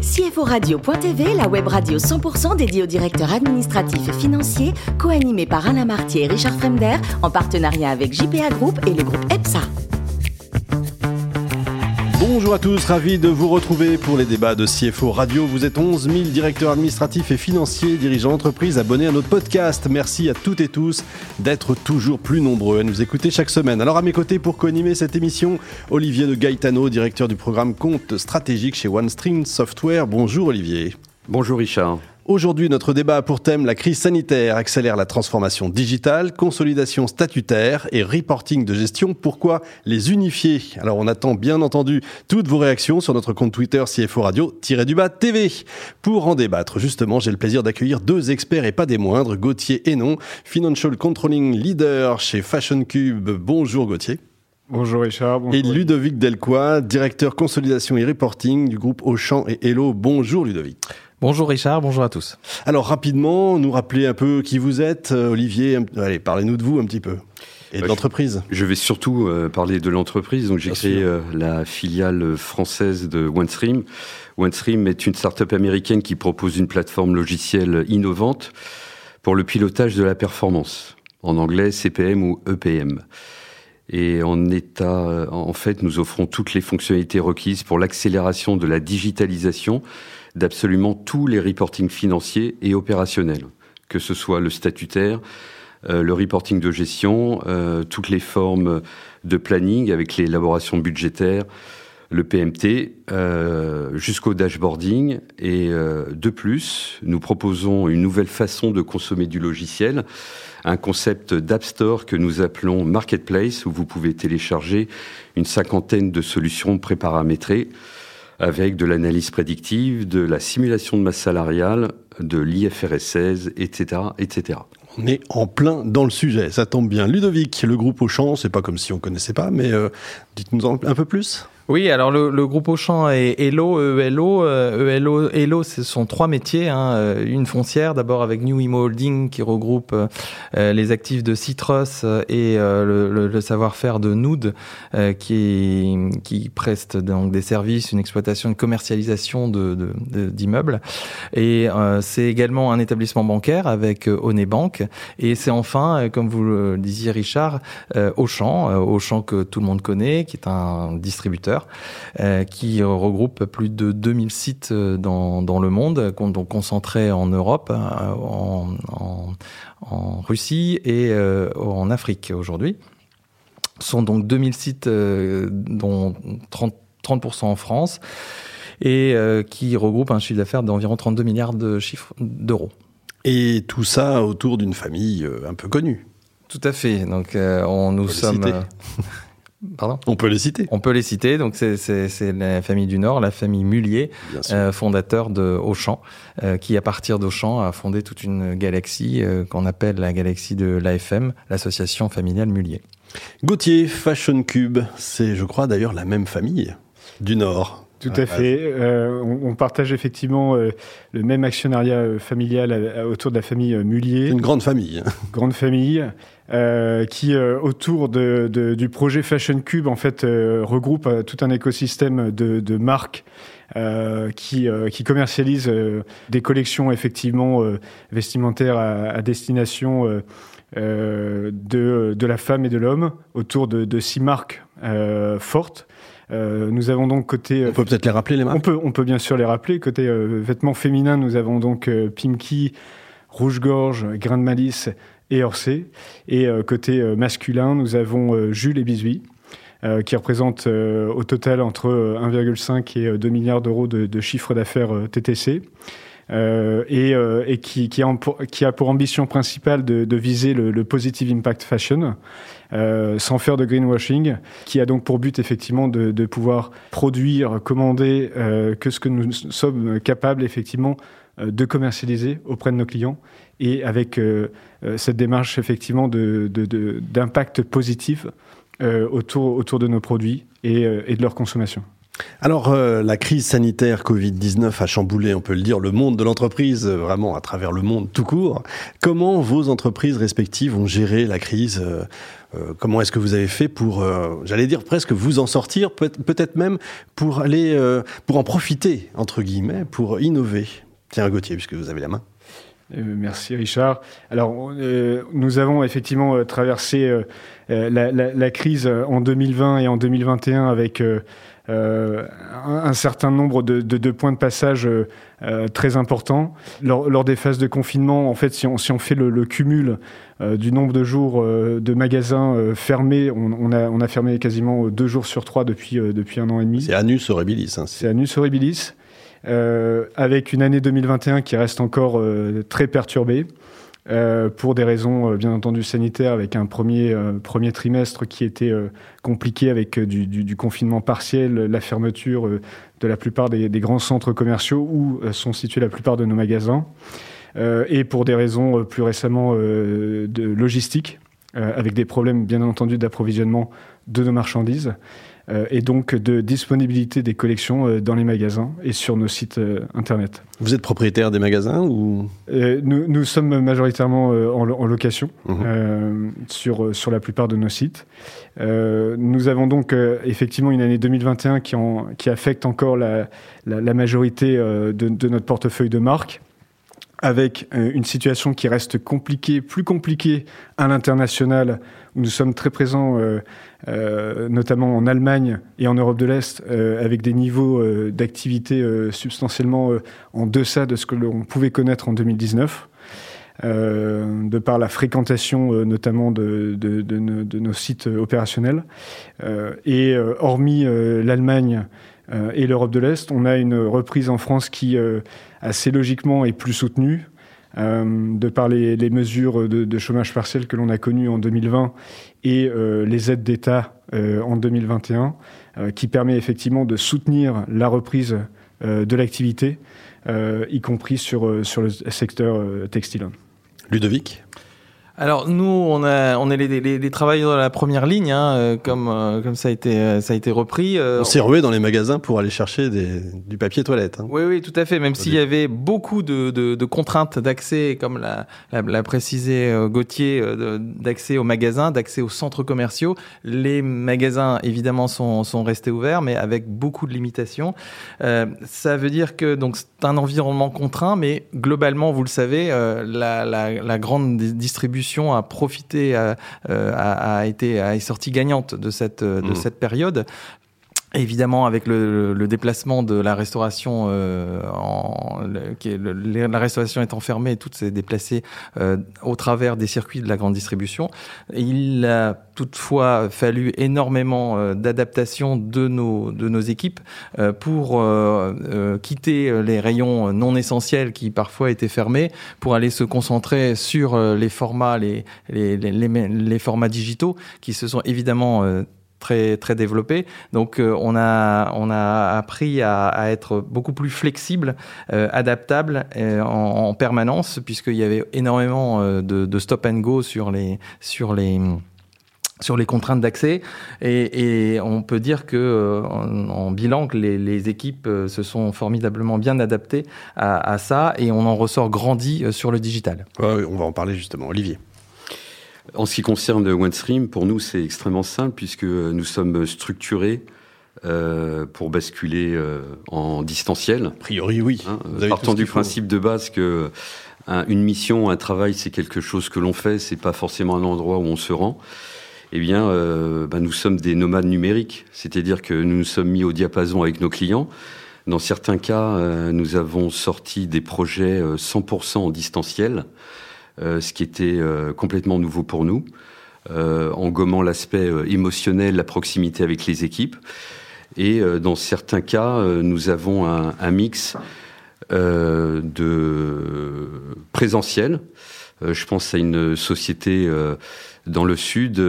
CFO Radio.tv, la web radio 100% dédiée aux directeurs administratifs et financiers, co-animée par Alain Martier et Richard Fremder, en partenariat avec JPA Group et le groupe EPSA. Bonjour à tous, ravi de vous retrouver pour les débats de CFO Radio. Vous êtes 11 000 directeurs administratifs et financiers, dirigeants d'entreprise abonnés à notre podcast. Merci à toutes et tous d'être toujours plus nombreux à nous écouter chaque semaine. Alors à mes côtés pour co-animer cette émission, Olivier de Gaetano, directeur du programme compte stratégique chez OneStream Software. Bonjour Olivier. Bonjour Richard. Aujourd'hui, notre débat a pour thème la crise sanitaire accélère la transformation digitale, consolidation statutaire et reporting de gestion. Pourquoi les unifier? Alors, on attend bien entendu toutes vos réactions sur notre compte Twitter CFO Radio-du-bas TV. Pour en débattre, justement, j'ai le plaisir d'accueillir deux experts et pas des moindres, Gauthier Hénon, Financial Controlling Leader chez Fashion Cube. Bonjour Gauthier. Bonjour Richard. Bonjour. Et Ludovic Delcoy, directeur consolidation et reporting du groupe Auchan et Hello. Bonjour Ludovic. Bonjour Richard, bonjour à tous. Alors rapidement, nous rappeler un peu qui vous êtes, euh, Olivier. Allez, parlez-nous de vous un petit peu. Et de Bah, l'entreprise. Je vais surtout euh, parler de l'entreprise. Donc, j'ai créé euh, la filiale française de OneStream. OneStream est une start-up américaine qui propose une plateforme logicielle innovante pour le pilotage de la performance. En anglais, CPM ou EPM. Et en état, en fait, nous offrons toutes les fonctionnalités requises pour l'accélération de la digitalisation d'absolument tous les reportings financiers et opérationnels, que ce soit le statutaire, euh, le reporting de gestion, euh, toutes les formes de planning avec l'élaboration budgétaire, le PMT, euh, jusqu'au dashboarding. Et de plus, nous proposons une nouvelle façon de consommer du logiciel, un concept d'App Store que nous appelons Marketplace, où vous pouvez télécharger une cinquantaine de solutions préparamétrées avec de l'analyse prédictive, de la simulation de masse salariale, de l'IFRS 16, etc., etc. On est en plein dans le sujet, ça tombe bien. Ludovic, le groupe Auchan, c'est pas comme si on connaissait pas, mais euh, dites-nous un peu plus. Oui, alors le, le groupe Auchan et Hello, ELO, euh, ELO, Hello, ce sont trois métiers. Hein, euh, une foncière, d'abord avec New Imo Holding, qui regroupe euh, les actifs de Citrus euh, et euh, le, le- savoir-faire de Nood, euh, qui, qui preste donc des services, une exploitation, une commercialisation de- de- de- d'immeubles. Et euh, c'est également un établissement bancaire avec euh, Onet Bank. Et c'est enfin, euh, comme vous le disiez Richard, euh, Auchan, euh, Auchan que tout le monde connaît, qui est un distributeur euh, qui regroupe plus de 2000 sites euh, dans, dans le monde, donc concentrés en Europe, euh, en, en, en Russie et en Afrique aujourd'hui. Ce sont donc 2000 sites, dont 30, 30% en France, et qui regroupent un chiffre d'affaires d'environ 32 milliards de d'euros. Et tout ça autour d'une famille un peu connue. Tout à fait. Donc, euh, on, nous sommes. Pardon On peut les citer, On peut les citer. Donc, c'est- la famille du Nord, la famille Mullier, euh, fondateur de Auchan, euh, qui, à partir d'Auchan, a fondé toute une galaxie euh, qu'on appelle la galaxie de l'AFM, l'association familiale Mullier. Gauthier, Fashion Cube, c'est, je crois, d'ailleurs la même famille du Nord. Tout à fait. Euh, on, on partage effectivement euh, le même actionnariat euh, familial autour de la famille Mullier, une grande famille. hein. grande famille, euh, qui euh, autour de, de- du projet Fashion Cube en fait euh, regroupe tout un écosystème de, de marques. euh, qui, euh, qui commercialisent euh, des collections effectivement euh, vestimentaires à, à destination euh, euh, de, de la femme et de l'homme autour de, de six marques euh, fortes. Euh, nous avons donc côté On peut peut-être les rappeler, les marques on peut, on peut bien sûr les rappeler. Côté euh, vêtements féminins, nous avons donc euh, Pimki, Rouge-Gorge, Grain de Malice et Orsay. Et euh, côté euh, masculin, nous avons euh, Jules et Bisui, euh, qui représentent euh, au total entre euh, 1,5 et euh, 2 milliards d'euros de, de chiffre d'affaires euh, TTC. Euh, et, euh, qui, a pour, ambition principale de, viser le, positive impact fashion, euh, sans faire de greenwashing, qui a donc pour but effectivement de, pouvoir produire, commander que ce que nous sommes capables effectivement de commercialiser auprès de nos clients et avec cette démarche effectivement d'impact positif autour, de nos produits et de leur consommation. Alors, euh, la crise sanitaire Covid-19 a chamboulé, on peut le dire, le monde de l'entreprise, euh, vraiment à travers le monde tout court. Comment vos entreprises respectives ont géré la crise euh, Comment est-ce que vous avez fait pour, j'allais dire presque vous en sortir, peut-être même pour aller, pour en profiter, entre guillemets, pour innover? Tiens, Gauthier, puisque vous avez la main. merci Richard. Alors nous avons effectivement traversé la, la, crise en 2020 et en 2021 avec euh, un, certain nombre de, points de passage euh, euh, très importants. Lors, des phases de confinement, en fait, si on, si on fait le, cumul du nombre de jours de magasins fermés, on, a, on, a, fermé quasiment deux jours sur trois depuis, depuis un an et demi. C'est Anus Horribilis. Hein, c'est Anus Horribilis. avec une année 2021 qui reste encore très perturbée. Euh, pour des raisons euh, bien entendu sanitaires, avec un premier, euh, premier trimestre qui était compliqué avec du, confinement partiel, la fermeture de la plupart des, des, grands centres commerciaux où sont situés la plupart de nos magasins, et pour des raisons plus récemment de logistique, avec des problèmes bien entendu d'approvisionnement de nos marchandises. Euh, et donc de disponibilité des collections euh, dans les magasins et sur nos sites euh, internet. Vous êtes propriétaire des magasins ou? Nous, nous, sommes majoritairement en, location mhm. sur, sur la plupart de nos sites. nous avons donc effectivement une année 2021 qui, en, qui affecte encore la, la, majorité de, de, notre portefeuille de marques avec une situation qui reste compliquée, plus compliquée à l'international, nous sommes très présents euh, notamment en Allemagne et en Europe de l'Est, euh, avec des niveaux euh, d'activité substantiellement en deçà de ce que l'on pouvait connaître en 2019. de par la fréquentation notamment de, nos sites opérationnels. et hormis l'Allemagne et l'Europe de l'Est, on a une reprise en France qui, assez logiquement, est plus soutenue. De par les, mesures de, chômage partiel que l'on a connues en 2020 et euh, les aides d'État euh, en 2021, euh, qui permet effectivement de soutenir la reprise de l'activité, y compris sur, sur le secteur textile. Ludovic? Alors nous, on, a, on est les, les, les travailleurs de la première ligne, hein, euh, comme, euh, comme ça a été, euh, ça a été repris. on s'est rué dans les magasins pour aller chercher des, du papier toilette. Hein. Oui, oui, tout à fait. Même s'il y avait beaucoup de, de, de contraintes d'accès, comme l'a, la, précisé Gauthier, d'accès aux magasins, d'accès aux centres commerciaux, les magasins évidemment sont, sont restés ouverts, mais avec beaucoup de limitations. ça veut dire que donc c'est un environnement contraint, mais globalement, vous le savez, la, la, la grande distribution a profité, a, a, été a est sortie gagnante de cette de mmh. cette période. Évidemment, avec le, le, déplacement de la restauration, euh, en, le, la restauration étant fermée, tout s'est déplacé euh, au travers des circuits de la grande distribution. Il a toutefois fallu énormément euh, d'adaptation de nos de nos équipes euh, pour euh, quitter les rayons non essentiels qui parfois étaient fermés pour aller se concentrer sur les formats les les, les, les formats digitaux qui se sont évidemment très très développé. Donc euh, on a on a appris à, être beaucoup plus flexible, euh, adaptable euh, en, en, permanence puisqu'il y avait énormément de, de, stop and go sur les sur les sur les contraintes d'accès et, on peut dire que en, bilan que les, équipes se sont formidablement bien adaptées à, à, ça et on en ressort grandi sur le digital. Ouais, on va en parler justement, Olivier. En ce qui concerne OneStream, pour nous, c'est extrêmement simple puisque nous sommes structurés euh, pour basculer euh, en distanciel. A priori, oui. Hein, partant du principe de base que une mission, un travail, c'est quelque chose que l'on fait, c'est pas forcément un endroit où on se rend. Eh bien, euh, bah, nous sommes des nomades numériques, c'est-à-dire que nous nous sommes mis au diapason avec nos clients. Dans certains cas, nous avons sorti des projets 100% en distanciel. Euh, ce qui était euh, complètement nouveau pour nous, euh, en gommant l'aspect émotionnel, la proximité avec les équipes. Et dans certains cas, nous avons un, un mix de présentiel. je pense à une société dans le sud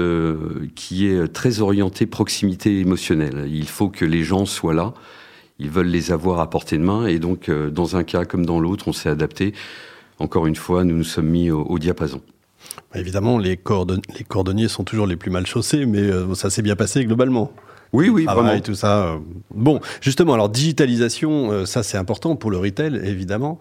qui est très orientée proximité émotionnelle. Il faut que les gens soient là. Ils veulent les avoir à portée de main. Et donc, dans un cas comme dans l'autre, on s'est adapté encore une fois, nous nous sommes mis au, diapason. Évidemment, les, cordonniers sont toujours les plus mal chaussés, mais euh, ça s'est bien passé globalement. Oui, oui, vraiment. tout ça. Bon, justement, alors digitalisation, ça c'est important pour le retail, évidemment.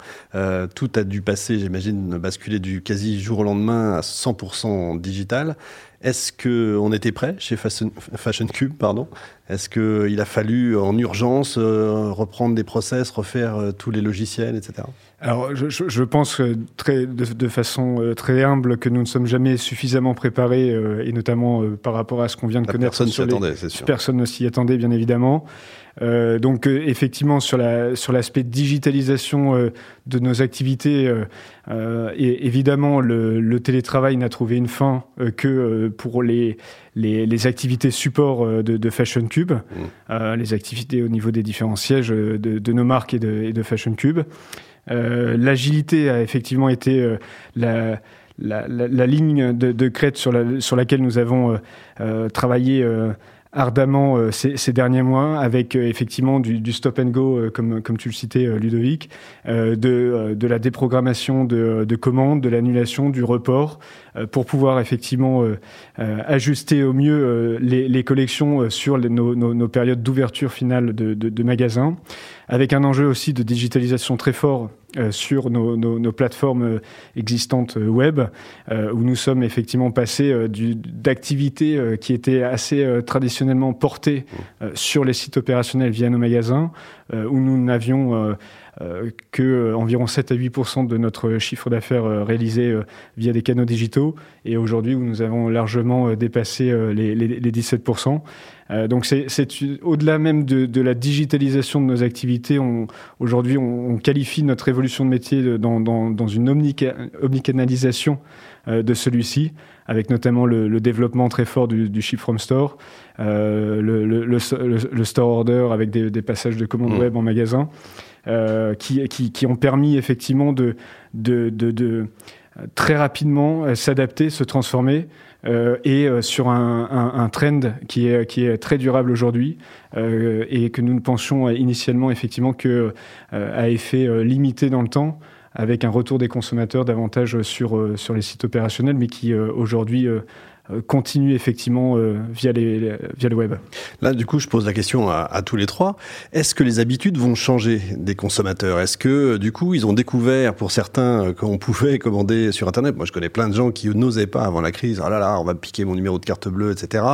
tout a dû passer, j'imagine, basculer du quasi jour au lendemain à 100% digital. Est-ce qu'on était prêt chez Fashion, Cube pardon? Est-ce qu'il a fallu en urgence reprendre des process, refaire tous les logiciels, etc. Alors, je, je, pense très, de, de, façon euh, très humble que nous ne sommes jamais suffisamment préparés, euh, et notamment euh, par rapport à ce qu'on vient de connaître. Personne s'y attendait, c'est sûr. Personne ne s'y attendait, bien évidemment. Euh, donc effectivement sur la sur l'aspect digitalisation de nos activités, et évidemment le, le télétravail n'a trouvé une fin que pour les, les, les activités support de, de Fashion Cube, mmh. les activités au niveau des différents sièges de, de nos marques et de, et de Fashion Cube. Euh, l'agilité a effectivement été euh, la, la, la, ligne de, de crête sur, la, sur, laquelle nous avons euh, travaillé ardemment euh, ces, ces, derniers mois avec euh, effectivement du, du, stop and go euh, comme, comme tu le citais Ludovic, de, de la déprogrammation de, de commandes, de l'annulation, du report pour pouvoir effectivement ajuster au mieux les, les collections sur les, nos, nos, nos, périodes d'ouverture finale de, de, magasins, avec un enjeu aussi de digitalisation très fort sur nos, nos, plateformes existantes web, où nous sommes effectivement passés d'activités qui étaient assez traditionnelles porté euh, sur les sites opérationnels via nos magasins, euh, où nous n'avions euh, que environ 7 à 8 de notre chiffre d'affaires réalisé via des canaux digitaux, et aujourd'hui où nous avons largement dépassé les, les, 17% donc c'est au-delà même de, la digitalisation de nos activités. Aujourd'hui, on, qualifie notre évolution de métier dans, dans, une omnicanalisation de celui-ci, avec notamment le, développement très fort du, du Ship from Store, euh, le, le, store order avec des, passages de commandes mm. web en magasin, euh, qui, qui, qui, ont permis effectivement de, de, de, très rapidement euh, s'adapter, se transformer. Euh, et euh, sur un, trend qui est, qui est très durable aujourd'hui euh, et que nous ne pensions initialement effectivement que à effet limité dans le temps avec un retour des consommateurs davantage sur, sur les sites opérationnels mais qui aujourd'hui euh, continue effectivement euh, via, les, via le web. Là, du coup, je pose la question à, tous les trois. Est-ce que les habitudes vont changer des consommateurs? Est-ce que, du coup, ils ont découvert, pour certains, euh, qu'on pouvait commander sur Internet? Moi, je connais plein de gens qui n'osaient pas avant la crise. Ah là là, on va piquer mon numéro de carte bleue, etc.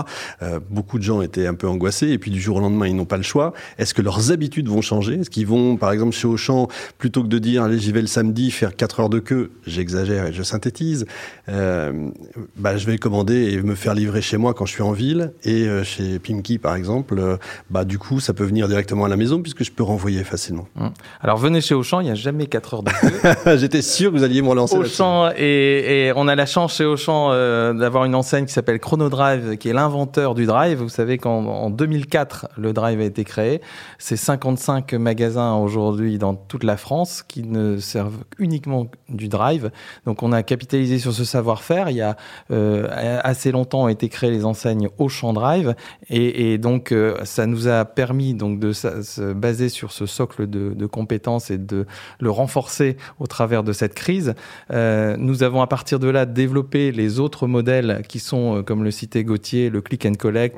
Euh, beaucoup de gens étaient un peu angoissés. Et puis, du jour au lendemain, ils n'ont pas le choix. Est-ce que leurs habitudes vont changer? Est-ce qu'ils vont, par exemple, chez Auchan, plutôt que de dire, allez, j'y vais le samedi, faire 4 heures de queue, j'exagère et je synthétise, euh, bah, je vais commander et me faire livrer chez moi quand je suis en ville. Et euh, chez Pinky, par exemple, euh, bah, du coup, ça peut venir directement à la maison puisque je peux renvoyer facilement. Hum. Alors, venez chez Auchan, il n'y a jamais 4 heures de queue. J'étais sûr que vous alliez me relancer Auchan, et, et, on a la chance chez Auchan euh, d'avoir une enseigne qui s'appelle Chronodrive, qui est l'inventeur du drive. Vous savez qu'en 2004, le drive a été créé. C'est 55 magasins aujourd'hui dans toute la France qui ne servent uniquement du drive. Donc, on a capitalisé sur ce savoir-faire. Il y a euh, assez longtemps ont été créées les enseignes Auchan Drive et, donc euh, ça nous a permis donc de se baser sur ce socle de, de, compétences et de le renforcer au travers de cette crise. Euh, nous avons à partir de là développé les autres modèles qui sont, euh, comme le citait Gauthier, le click and collect.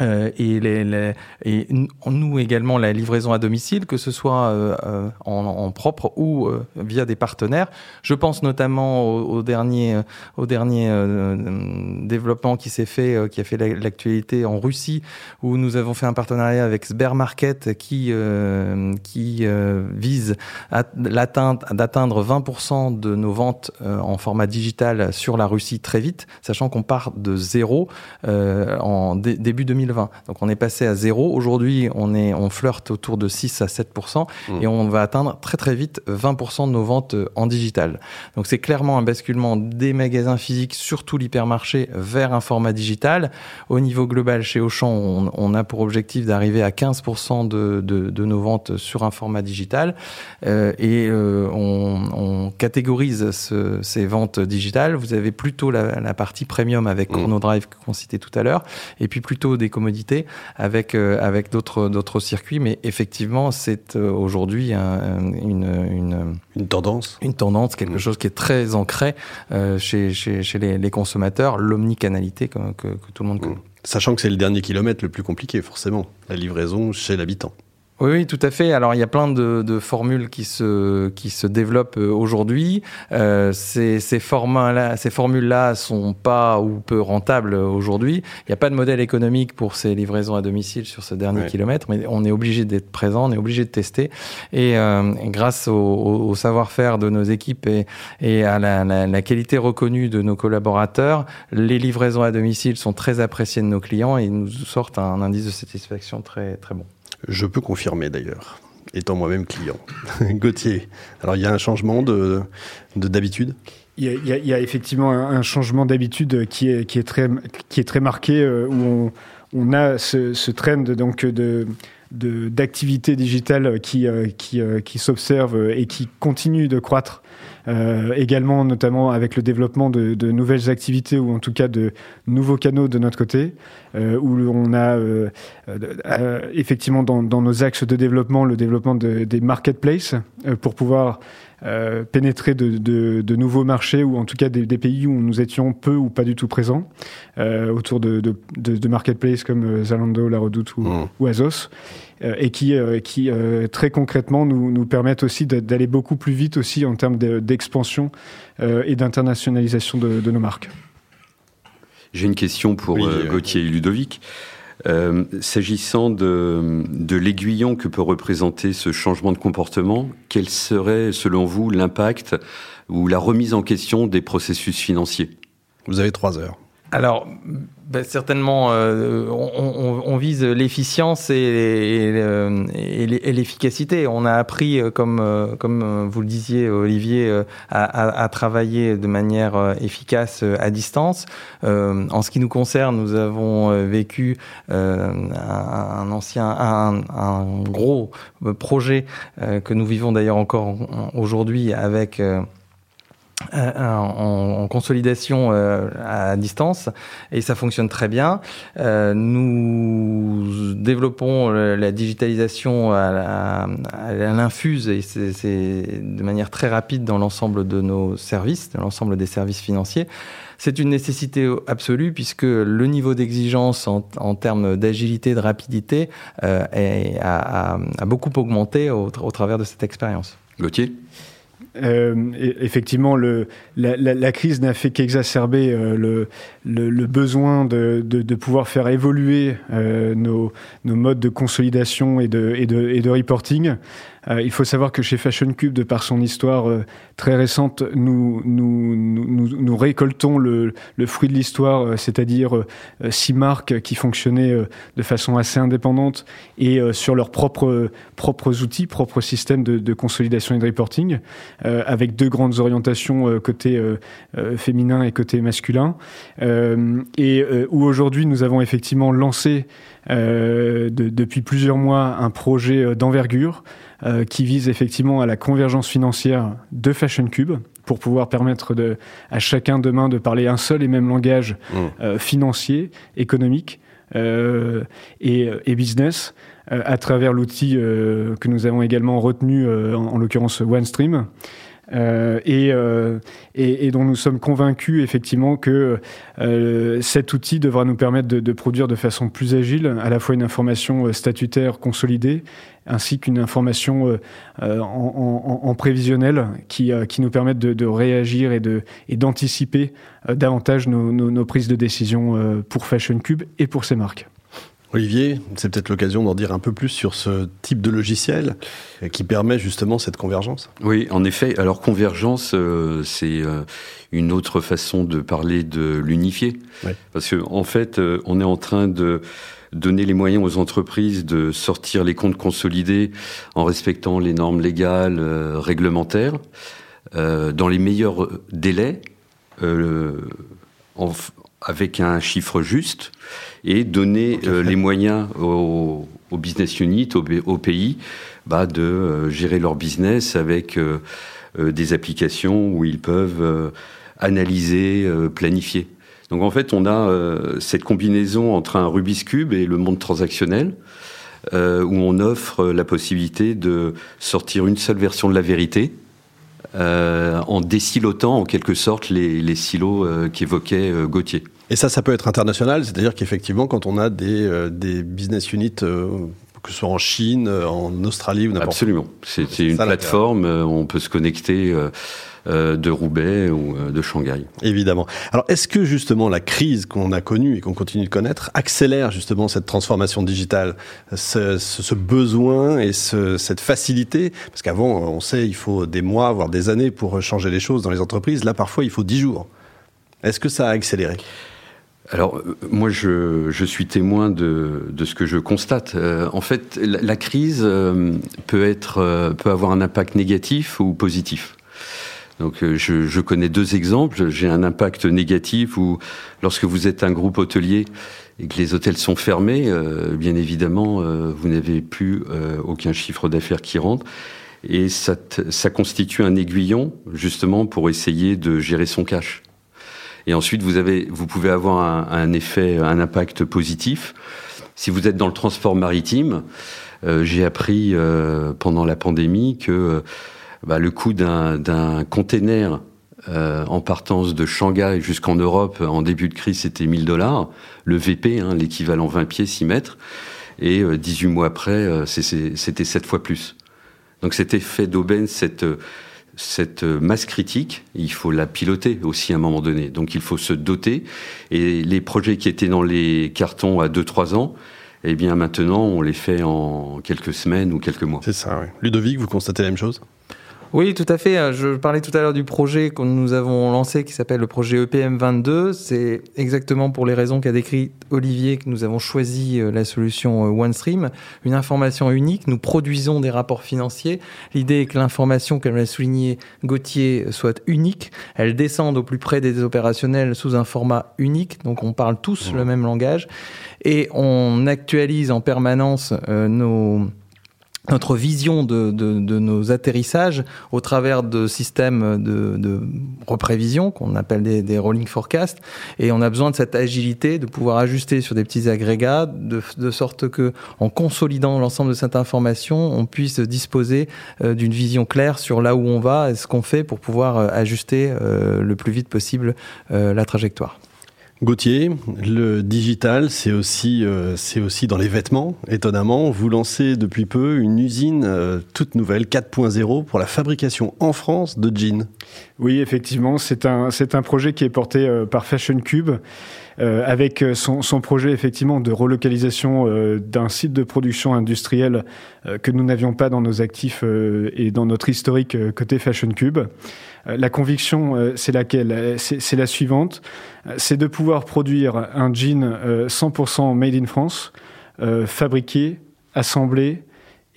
Euh, et, nous également la livraison à domicile, que ce soit euh, euh en, propre ou via des partenaires. Je pense notamment au, dernier, au dernier développement qui s'est fait, qui a fait l'actualité en Russie, où nous avons fait un partenariat avec Sbermarket qui, qui vise d'atteindre 20% de nos ventes en format digital sur la Russie très vite, sachant qu'on part de zéro en début 2020. Donc on est passé à zéro. Aujourd'hui, on, est, on flirte autour de 6 à 7% mmh. et on va atteindre très très vite 20% de nos ventes euh, en digital. Donc c'est clairement un basculement des magasins physiques, surtout l'hypermarché, vers un format digital. Au niveau global, chez Auchan, on, on a pour objectif d'arriver à 15 de, de, de, nos ventes sur un format digital. Euh, et euh, on, on, catégorise ce, ces ventes digitales. Vous avez plutôt la, la partie premium avec mmh. Chronodrive qu'on citait tout à l'heure, et puis plutôt des commodité avec euh, avec d'autres d'autres circuits. Mais effectivement, c'est euh, aujourd'hui une, une, une tendance, une tendance, quelque mmh. chose qui est très ancré euh, chez, chez, chez les, les consommateurs, l'omnicanalité que, que, que, tout le monde connaît. Mmh. Sachant que c'est le dernier kilomètre le plus compliqué, forcément, la livraison chez l'habitant. Oui, oui, tout à fait. Alors, il y a plein de, de formules qui se, qui se développent euh, aujourd'hui. Euh, ces, ces, formats-là, ces formules-là sont pas ou peu rentables aujourd'hui. Il n'y a pas de modèle économique pour ces livraisons à domicile sur ce dernier kilomètre, mais on est obligé d'être présent, on est obligé de tester. Et, euh, grâce au, au, savoir-faire de nos équipes et, et à la, la, la, qualité reconnue de nos collaborateurs, les livraisons à domicile sont très appréciées de nos clients et ils nous sortent un indice de satisfaction très, très bon. Je peux confirmer d'ailleurs, étant moi-même client. Gauthier, alors il y a un changement de d'habitude? Il y, a, effectivement un, changement d'habitude qui est, qui, est très, qui est très marqué, euh, où on, a ce, ce trend donc de d'activités digitales qui, euh, qui, euh, qui s'observent et qui continuent de croître également, notamment avec le développement de, de, nouvelles activités ou en tout cas de nouveaux canaux de notre côté, euh, où on a euh, euh effectivement dans, dans, nos axes de développement le développement de, des marketplaces pour pouvoir euh, pénétrer de, de, de, nouveaux marchés ou en tout cas des, des, pays où nous étions peu ou pas du tout présents euh, autour de, de, marketplaces comme Zalando, La Redoute ou, mmh. ou Azos euh, et qui, euh, qui très concrètement nous, nous permettent aussi d'aller beaucoup plus vite aussi en termes d'expansion et d'internationalisation de, nos marques. J'ai une question pour oui, Gauthier et Ludovic. Euh, S'agissant de, de l'aiguillon que peut représenter ce changement de comportement, quel serait, selon vous, l'impact ou la remise en question des processus financiers? Vous avez trois heures. Alors, ben, certainement, euh, on, on, on, vise l'efficience et, et l'efficacité. On a appris, euh, comme, euh, comme vous le disiez, Olivier, à, à, à travailler de manière efficace à distance. Euh, en ce qui nous concerne, nous avons vécu euh, un, ancien, un, un, gros projet que nous vivons d'ailleurs encore aujourd'hui avec euh, en, en, consolidation euh, à distance et ça fonctionne très bien. Euh, nous développons la digitalisation à, l'infuse et c'est de manière très rapide dans l'ensemble de nos services, dans l'ensemble des services financiers. C'est une nécessité absolue puisque le niveau d'exigence en, en, termes d'agilité, de rapidité euh, est, a, a, beaucoup augmenté au, au travers de cette expérience. Gauthier? Euh, effectivement, le, la, crise n'a fait qu'exacerber euh, le, besoin de, pouvoir faire évoluer euh, nos, modes de consolidation et de reporting. Euh, il faut savoir que chez Fashion Cube, de par son histoire euh, très récente, nous, nous, nous, nous récoltons le, le, fruit de l'histoire, euh, c'est-à-dire six marques qui fonctionnaient de façon assez indépendante et sur leurs propres, propres outils, propres systèmes de, de consolidation et de reporting, avec deux grandes orientations côté féminin et côté masculin, et où aujourd'hui nous avons effectivement lancé de, depuis plusieurs mois un projet d'envergure euh, qui vise effectivement à la convergence financière de Fashion Cube pour pouvoir permettre de, à chacun demain de parler un seul et même langage mmh. euh, financier, économique euh, et, et, business euh, à travers l'outil euh, que nous avons également retenu, en, en l'occurrence OneStream. Euh, et, euh, et, dont nous sommes convaincus effectivement que euh, cet outil devra nous permettre de, de, produire de façon plus agile à la fois une information statutaire consolidée ainsi qu'une information en, en, prévisionnel qui, qui nous permettent de, de réagir et d'anticiper et davantage nos, prises de décision pour Fashion Cube et pour ses marques. Olivier, c'est peut-être l'occasion d'en dire un peu plus sur ce type de logiciel qui permet justement cette convergence. Oui, en effet. Alors convergence, euh, c'est euh, une autre façon de parler de l'unifier. Parce qu'en en fait, euh, on est en train de donner les moyens aux entreprises de sortir les comptes consolidés en respectant les normes légales, réglementaires, dans les meilleurs délais, en, avec un chiffre juste et donner euh, les moyens aux, aux business units, aux, aux pays, bah, de euh, gérer leur business avec euh, des applications où ils peuvent analyser, planifier. Donc en fait, on a cette combinaison entre un Rubik's Cube et le monde transactionnel, où on offre la possibilité de sortir une seule version de la vérité, en désilotant en quelque sorte les, les silos qu'évoquait Gauthier. Et ça, ça peut être international, c'est-à-dire qu'effectivement, quand on a des, des business units que ce soit en Chine, en Australie ou n'importe où. Absolument. C'est une plateforme, on peut se connecter euh, de Roubaix ou euh, de Shanghai. Évidemment. Alors, est-ce que justement la crise qu'on a connue et qu'on continue de connaître accélère justement cette transformation digitale, ce, besoin et cette facilité? Parce qu'avant, on sait, il faut des mois, voire des années pour changer les choses dans les entreprises. Là, parfois, il faut dix jours. Est-ce que ça a accéléré? Alors, euh, moi, je, suis témoin de, ce que je constate. en fait, la, crise peut, être, peut avoir un impact négatif ou positif. Donc euh, je, connais deux exemples. J'ai un impact négatif où lorsque vous êtes un groupe hôtelier et que les hôtels sont fermés, euh, bien évidemment, euh, vous n'avez plus aucun chiffre d'affaires qui rentre. Et ça, ça, constitue un aiguillon justement pour essayer de gérer son cash. Et ensuite, vous, pouvez avoir un, effet, un impact positif. Si vous êtes dans le transport maritime, j'ai appris pendant la pandémie que bah, le coût d'un container euh, en partance de Shanghai jusqu'en Europe en début de crise, c'était 1000 dollars. Le VP, hein, l'équivalent 20 pieds, 6 mètres. Et 18 euh, mois après, euh, c'était 7 fois plus. Donc cet effet d'aubaine, cette, cette masse critique, il faut la piloter aussi à un moment donné. Donc il faut se doter. Et les projets qui étaient dans les cartons à 2-3 ans, eh bien maintenant, on les fait en quelques semaines ou quelques mois. C'est ça, oui. Ludovic, vous constatez la même chose? Oui, tout à fait. Je parlais tout à l'heure du projet que nous avons lancé qui s'appelle le projet EPM 22. C'est exactement pour les raisons qu'a décrit Olivier que nous avons choisi euh, la solution euh, OneStream. Une information unique. Nous produisons des rapports financiers. L'idée est que l'information, comme l'a souligné Gauthier, soit unique. Elle descende au plus près des opérationnels sous un format unique. Donc on parle tous le même langage. Et on actualise en permanence euh, nos notre vision de, nos atterrissages au travers de systèmes de, de reprévision qu'on appelle des, rolling forecasts et on a besoin de cette agilité de pouvoir ajuster sur des petits agrégats de, de sorte que en consolidant l'ensemble de cette information on puisse disposer euh, d'une vision claire sur là où on va et ce qu'on fait pour pouvoir euh, ajuster euh, le plus vite possible la trajectoire. Gauthier, le digital, c'est aussi, euh, c'est aussi dans les vêtements, étonnamment. Vous lancez depuis peu une usine euh, toute nouvelle, 4.0, pour la fabrication en France de jeans. Oui, effectivement, c'est un, c'est un projet qui est porté euh, par Fashion Cube. Avec son, son, projet effectivement de relocalisation d'un site de production industrielle que nous n'avions pas dans nos actifs et dans notre historique côté Fashion Cube. Euh, la conviction, euh, c'est laquelle? Euh, C'est la suivante, c'est de pouvoir produire un jean 100% made in France, fabriqué, assemblé,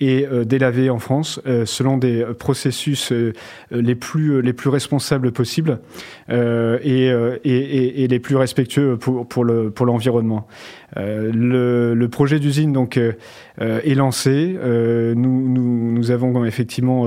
et euh, délaver en France euh, selon des processus euh, les plus les plus responsables possibles et, et, et, les plus respectueux pour pour le pour l'environnement. Le, le, projet d'usine donc est lancé. nous, nous, nous avons effectivement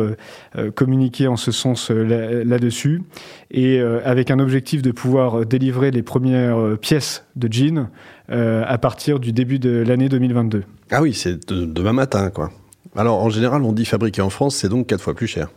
communiqué en ce sens là-dessus et avec un objectif de pouvoir délivrer les premières pièces de jeans à partir du début de l'année 2022. Ah oui, c'est demain matin, quoi. Alors, en général, on dit fabriqué en France, c'est donc quatre fois plus cher.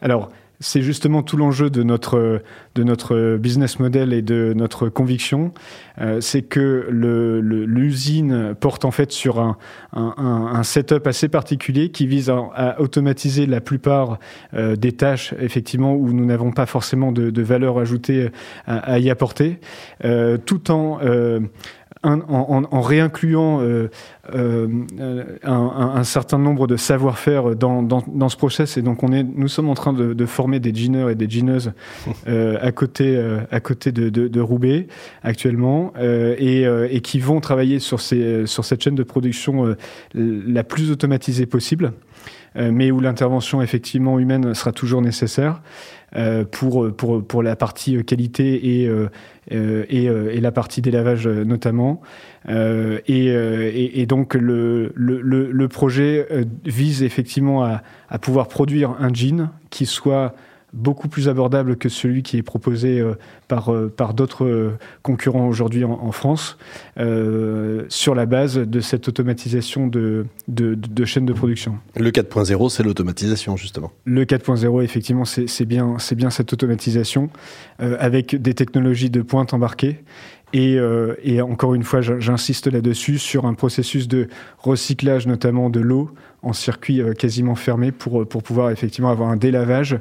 Alors, c'est justement tout l'enjeu de notre, de notre business model et de notre conviction, euh, c'est que l'usine porte en fait sur un, un, setup assez particulier qui vise à, automatiser la plupart euh, des tâches, effectivement, où nous n'avons pas forcément de, valeur ajoutée à, à y apporter, euh, tout en en, en, en, réincluant euh, euh, un, un, certain nombre de savoir-faire dans, dans, dans, ce process. Et donc, on est, nous sommes en train de, de former des jeaners et des jeaneuses euh, à côté, euh, à côté de, de, de Roubaix actuellement euh, et, et, qui vont travailler sur, ces, sur cette chaîne de production la plus automatisée possible. mais où l'intervention effectivement humaine sera toujours nécessaire. Euh, pour, pour, pour la partie qualité et, euh, euh, et, et, la partie délavage notamment. Et, et, donc le, le, le projet vise effectivement à, à pouvoir produire un jean qui soit beaucoup plus abordable que celui qui est proposé euh, par, euh, par d'autres euh, concurrents aujourd'hui en, France, sur la base de cette automatisation de, de, de chaînes de production. Le 4.0, c'est l'automatisation, justement. Le 4.0, effectivement, c'est bien, bien cette automatisation, avec des technologies de pointe embarquées Et, et encore une fois, j'insiste là-dessus sur un processus de recyclage notamment de l'eau en circuit quasiment fermé pour, pour pouvoir effectivement avoir un délavage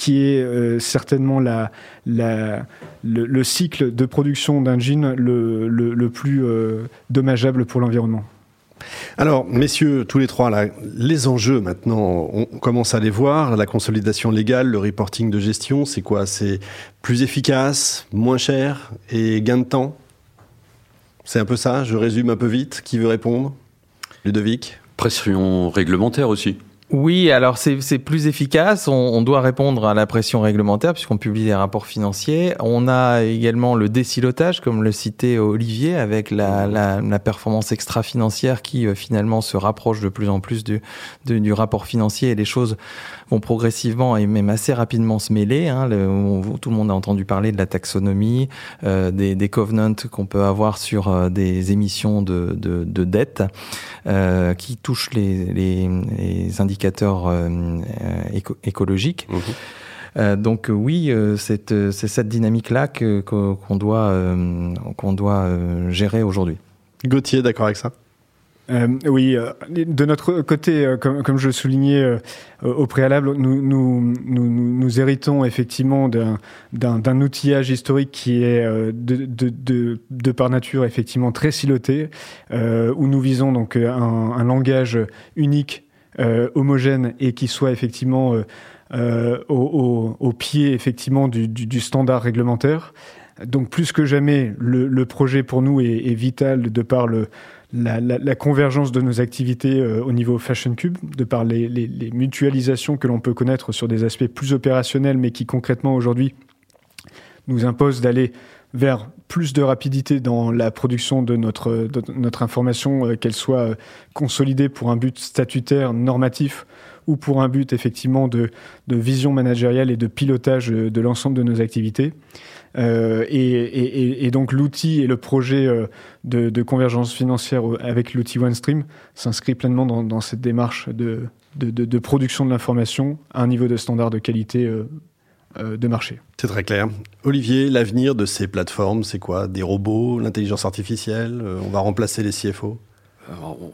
qui est euh, certainement la, la, le, cycle de production d'un jean le, le, plus euh, dommageable pour l'environnement. Alors, messieurs, tous les trois, là, les enjeux maintenant, on commence à les voir. La consolidation légale, le reporting de gestion, c'est quoi? C'est plus efficace, moins cher et gain de temps? C'est un peu ça? Je résume un peu vite. Qui veut répondre? Ludovic? Pression réglementaire aussi. Oui, alors c'est plus efficace. On, doit répondre à la pression réglementaire puisqu'on publie des rapports financiers. On a également le décilotage, comme le citait Olivier, avec la, la, la performance extra-financière qui euh, finalement se rapproche de plus en plus du, du rapport financier et les choses vont progressivement et même assez rapidement se mêler. Hein. tout le monde a entendu parler de la taxonomie, euh, des, des, covenants qu'on peut avoir sur euh, des émissions de, de, de dettes euh, qui touchent les, les, les indicateurs euh, éco écologiques. Mmh. donc oui, c'est cette dynamique-là qu'on doit, qu'on doit gérer aujourd'hui. Gauthier, d'accord avec ça? Euh, oui, euh, de notre côté, euh, comme, comme, je le soulignais au préalable, nous, nous, nous, nous héritons effectivement d'un outillage historique qui est de, de, de, de, par nature effectivement très siloté, où nous visons donc un, un langage unique, homogène et qui soit effectivement au, au, au, pied effectivement du, standard réglementaire. Donc plus que jamais, le, projet pour nous est, vital de par le la, convergence de nos activités euh, au niveau Fashion Cube, de par les, les mutualisations que l'on peut connaître sur des aspects plus opérationnels, mais qui concrètement aujourd'hui nous imposent d'aller vers plus de rapidité dans la production de notre, notre information, euh, qu'elle soit euh, consolidée pour un but statutaire, normatif, ou pour un but effectivement de, de vision managériale et de pilotage de l'ensemble de nos activités. Euh, et, donc l'outil et le projet euh, de, convergence financière avec l'outil OneStream s'inscrit pleinement dans, cette démarche de, de, production de l'information à un niveau de standard de qualité euh, euh, de marché. C'est très clair. Olivier, l'avenir de ces plateformes, c'est quoi? Des robots, l'intelligence artificielle On va remplacer les CFO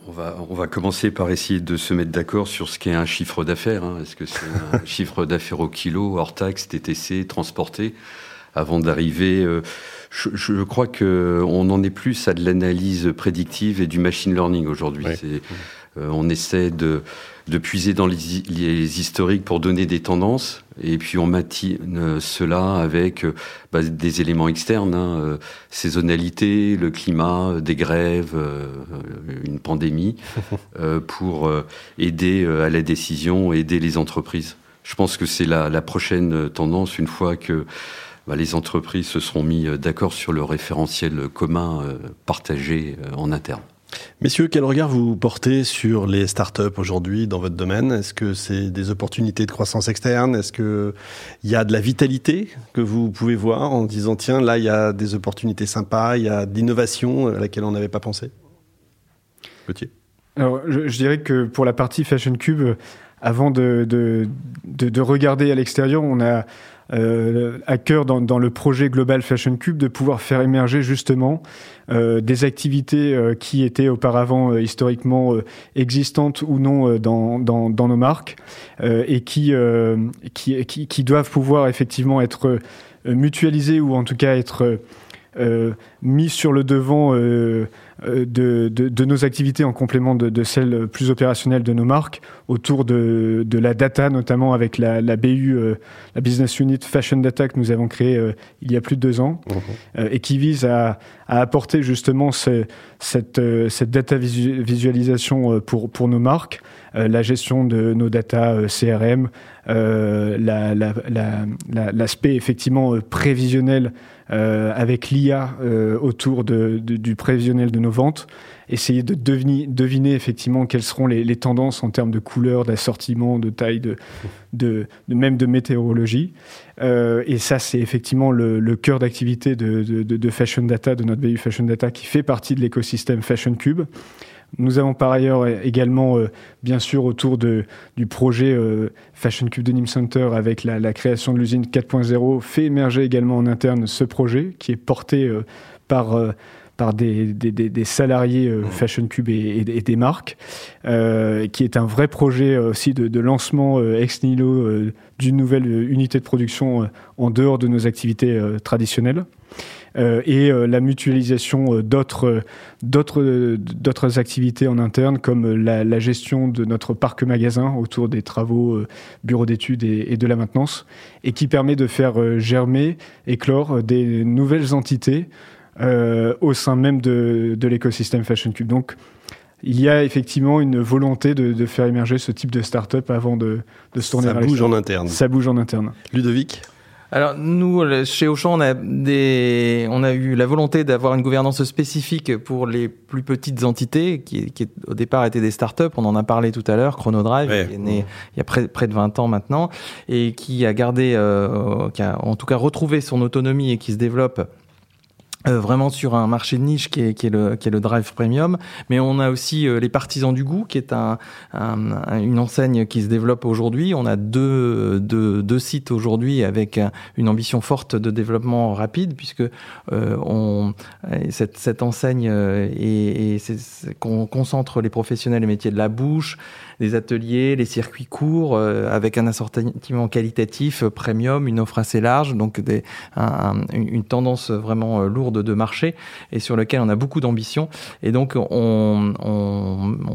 on va, on va commencer par essayer de se mettre d'accord sur ce qu'est un chiffre d'affaires. Hein. Est-ce que c'est un chiffre d'affaires au kilo, hors taxe, TTC, transporté? Avant d'arriver. Euh, je, je, crois que on en est plus à de l'analyse prédictive et du machine learning aujourd'hui. Euh, on essaie de, de puiser dans les, les, historiques pour donner des tendances, et puis on matine cela avec euh, bah, des éléments externes, hein, saisonnalité, le climat, des grèves, une pandémie, pour aider à la décision, aider les entreprises. Je pense que c'est la, la prochaine tendance une fois que bah, les entreprises se seront mis euh, d'accord sur le référentiel commun euh, partagé euh, en interne. Messieurs, quel regard vous portez sur les startups aujourd'hui dans votre domaine? Est-ce que c'est des opportunités de croissance externe? Est-ce qu'il y a de la vitalité que vous pouvez voir en disant tiens, là, il y a des opportunités sympas, il y a d'innovation à laquelle on n'avait pas pensé? Gauthier. Alors, je, dirais que pour la partie Fashion Cube, avant de, de, de, de regarder à l'extérieur, on a euh, à cœur dans, dans, le projet Global Fashion Cube de pouvoir faire émerger justement euh, des activités euh, qui étaient auparavant historiquement existantes ou non dans, dans, nos marques et qui, qui, qui, doivent pouvoir effectivement être mutualisées ou en tout cas être mis sur le devant euh, de, de, de, nos activités en complément de, de, celles plus opérationnelles de nos marques autour de, de la data, notamment avec la, la BU, euh, la Business Unit Fashion Data que nous avons créée euh, il y a plus de deux ans mmh. et qui vise à, à apporter justement ce, cette, cette data visualisation pour, pour nos marques, la gestion de nos data CRM, l'aspect la, la, la, effectivement prévisionnel euh, avec l'IA euh, autour de, de, du prévisionnel de nos ventes, essayer de deviner, deviner effectivement quelles seront les, les, tendances en termes de couleur, d'assortiment, de taille, de, de, de, même de météorologie. Euh, et ça, c'est effectivement le, le cœur d'activité de, de, Fashion Data, de notre BU Fashion Data, qui fait partie de l'écosystème Fashion Cube. Nous avons par ailleurs également, euh, bien sûr, autour de, du projet euh, Fashion Cube Denim Center avec la, la création de l'usine 4.0, fait émerger également en interne ce projet qui est porté euh, par par des, des, salariés mmh. Fashion Cube et, des marques, qui est un vrai projet aussi de, lancement ex nihilo d'une nouvelle unité de production en dehors de nos activités traditionnelles. Euh, et euh, la mutualisation euh, d'autres d'autres activités en interne comme la, gestion de notre parc magasin autour des travaux bureaux d'études et, de la maintenance et qui permet de faire germer, éclore des nouvelles entités au sein même de, de l'écosystème Fashion Cube. Donc, il y a effectivement une volonté de, faire émerger ce type de start-up avant de, de se tourner Ça bouge en interne. Ça bouge en interne. Ludovic? Alors nous, chez Auchan, on a, des, on a eu la volonté d'avoir une gouvernance spécifique pour les plus petites entités, qui, qui au départ étaient des startups. On en a parlé tout à l'heure, Chronodrive, qui est né il y a près, près, de 20 ans maintenant, et qui a gardé, euh, qui a en tout cas retrouvé son autonomie et qui se développe euh, vraiment sur un marché de niche qui est, qui est, le, qui est le Drive Premium, mais on a aussi euh, les Partisans du goût, qui est un, une enseigne qui se développe aujourd'hui. On a deux, deux, deux sites aujourd'hui avec une ambition forte de développement rapide, puisque euh, on, cette, cette enseigne et, et qu'on concentre les professionnels et métiers de la bouche, les ateliers, les circuits courts, euh, avec un assortiment qualitatif euh, premium, une offre assez large, donc une tendance vraiment euh, lourde de marché et sur lequel on a beaucoup d'ambition. Et donc on,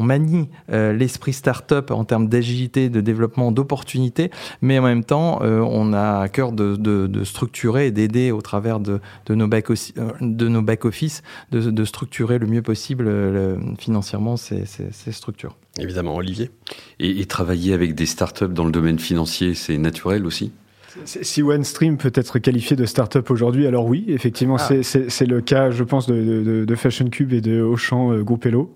manie l'esprit start-up en termes d'agilité, de développement, d'opportunités, mais en même temps on a à cœur de, structurer et d'aider au travers de, nos back-office de, de, structurer le mieux possible financièrement ces structures. Évidemment, Olivier. Et, travailler avec des startups dans le domaine financier, c'est naturel aussi? Si OneStream peut être qualifié de startup aujourd'hui, alors oui, effectivement, ah. c'est le cas, je pense, de, Fashion Cube et de Auchan euh, Groupe Hello.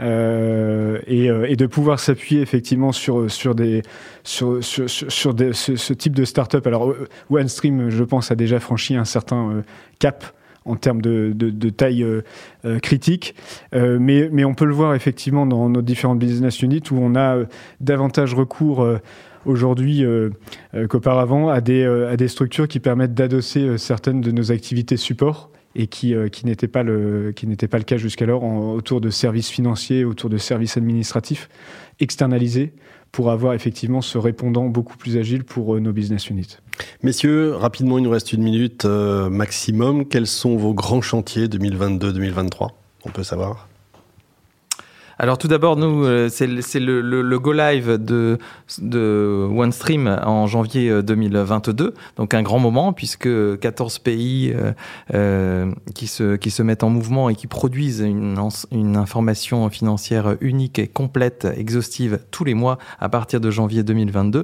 Euh, euh, et, de pouvoir s'appuyer effectivement sur sur des sur sur, sur ce, type de startup. Alors OneStream, je pense, a déjà franchi un certain cap en termes de, taille euh, euh, critique. Euh, mais, on peut le voir effectivement dans nos différentes business units où on a davantage recours aujourd'hui qu'auparavant à des, structures qui permettent d'adosser certaines de nos activités support et qui, n'était pas le qui n'était pas le cas jusqu'alors autour de services financiers, autour de services administratifs externalisés pour avoir effectivement ce répondant beaucoup plus agile pour euh, nos business units. Messieurs, rapidement, il nous reste une minute euh, maximum. Quels sont vos grands chantiers 2022-2023 On peut savoir? Alors tout d'abord, nous, euh, c'est le, go live de, OneStream en janvier 2022, euh, donc un grand moment puisque 14 pays euh, qui, se, mettent en mouvement et qui produisent une, une information financière unique et complète, exhaustive tous les mois à partir de janvier 2022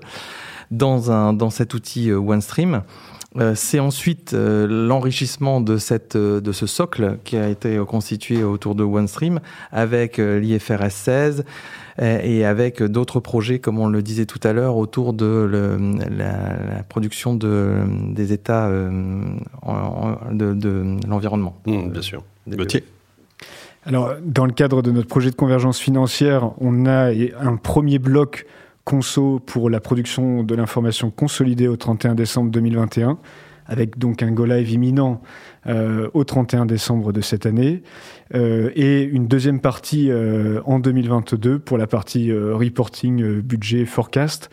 dans, un, dans cet outil OneStream. Euh, c'est ensuite euh, l'enrichissement de, cette, euh, de ce socle qui a été constitué autour de OneStream avec l'IFRS 16 et avec d'autres projets, comme on le disait tout à l'heure, autour de la, production de, des états de, l'environnement. Mmh, bien sûr. Gauthier? Alors, dans le cadre de notre projet de convergence financière, on a un premier bloc conso pour la production de l'information consolidée au 31 décembre 2021, avec donc un go live imminent euh, au 31 décembre de cette année, euh, et une deuxième partie euh, en 2022 pour la partie reporting, budget, forecast,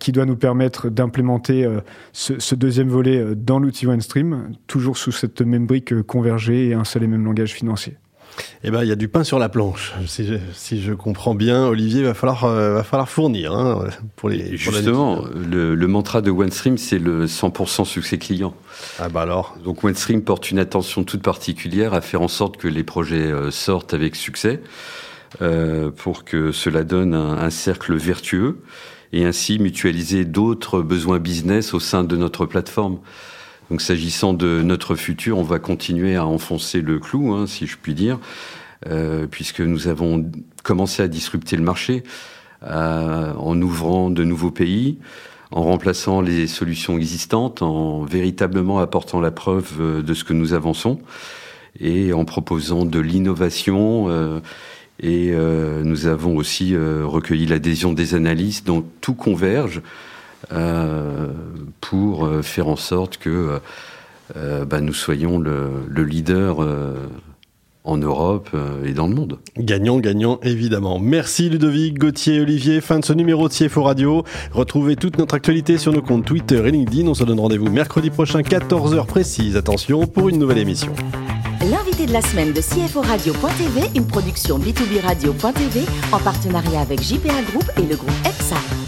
qui doit nous permettre d'implémenter ce, ce, deuxième volet dans l'outil OneStream, toujours sous cette même brique convergée et un seul et même langage financier. Eh ben, il y a du pain sur la planche. Si je, si je comprends bien, Olivier, va falloir, euh, va falloir fournir hein, pour les. Justement, le, le, mantra de OneStream, c'est le 100% succès client. Ah bah alors. Donc OneStream porte une attention toute particulière à faire en sorte que les projets euh, sortent avec succès, euh, pour que cela donne un, un cercle vertueux et ainsi mutualiser d'autres besoins business au sein de notre plateforme. Donc s'agissant de notre futur, on va continuer à enfoncer le clou, hein, si je puis dire, euh, puisque nous avons commencé à disrupter le marché euh, en ouvrant de nouveaux pays, en remplaçant les solutions existantes, en véritablement apportant la preuve euh, de ce que nous avançons et en proposant de l'innovation. Et nous avons aussi recueilli l'adhésion des analystes, donc tout converge pour euh, faire en sorte que bah, nous soyons le, le leader en Europe euh, et dans le monde. Gagnant, gagnant, évidemment. Merci Ludovic, Gauthier, Olivier. Fin de ce numéro de CFO Radio. Retrouvez toute notre actualité sur nos comptes Twitter et LinkedIn. On se donne rendez-vous mercredi prochain, 14h précise. Attention, pour une nouvelle émission. L'invité de la semaine de CFO Radio.tv, une production B2B Radio.tv en partenariat avec JPA Group et le groupe EPSA.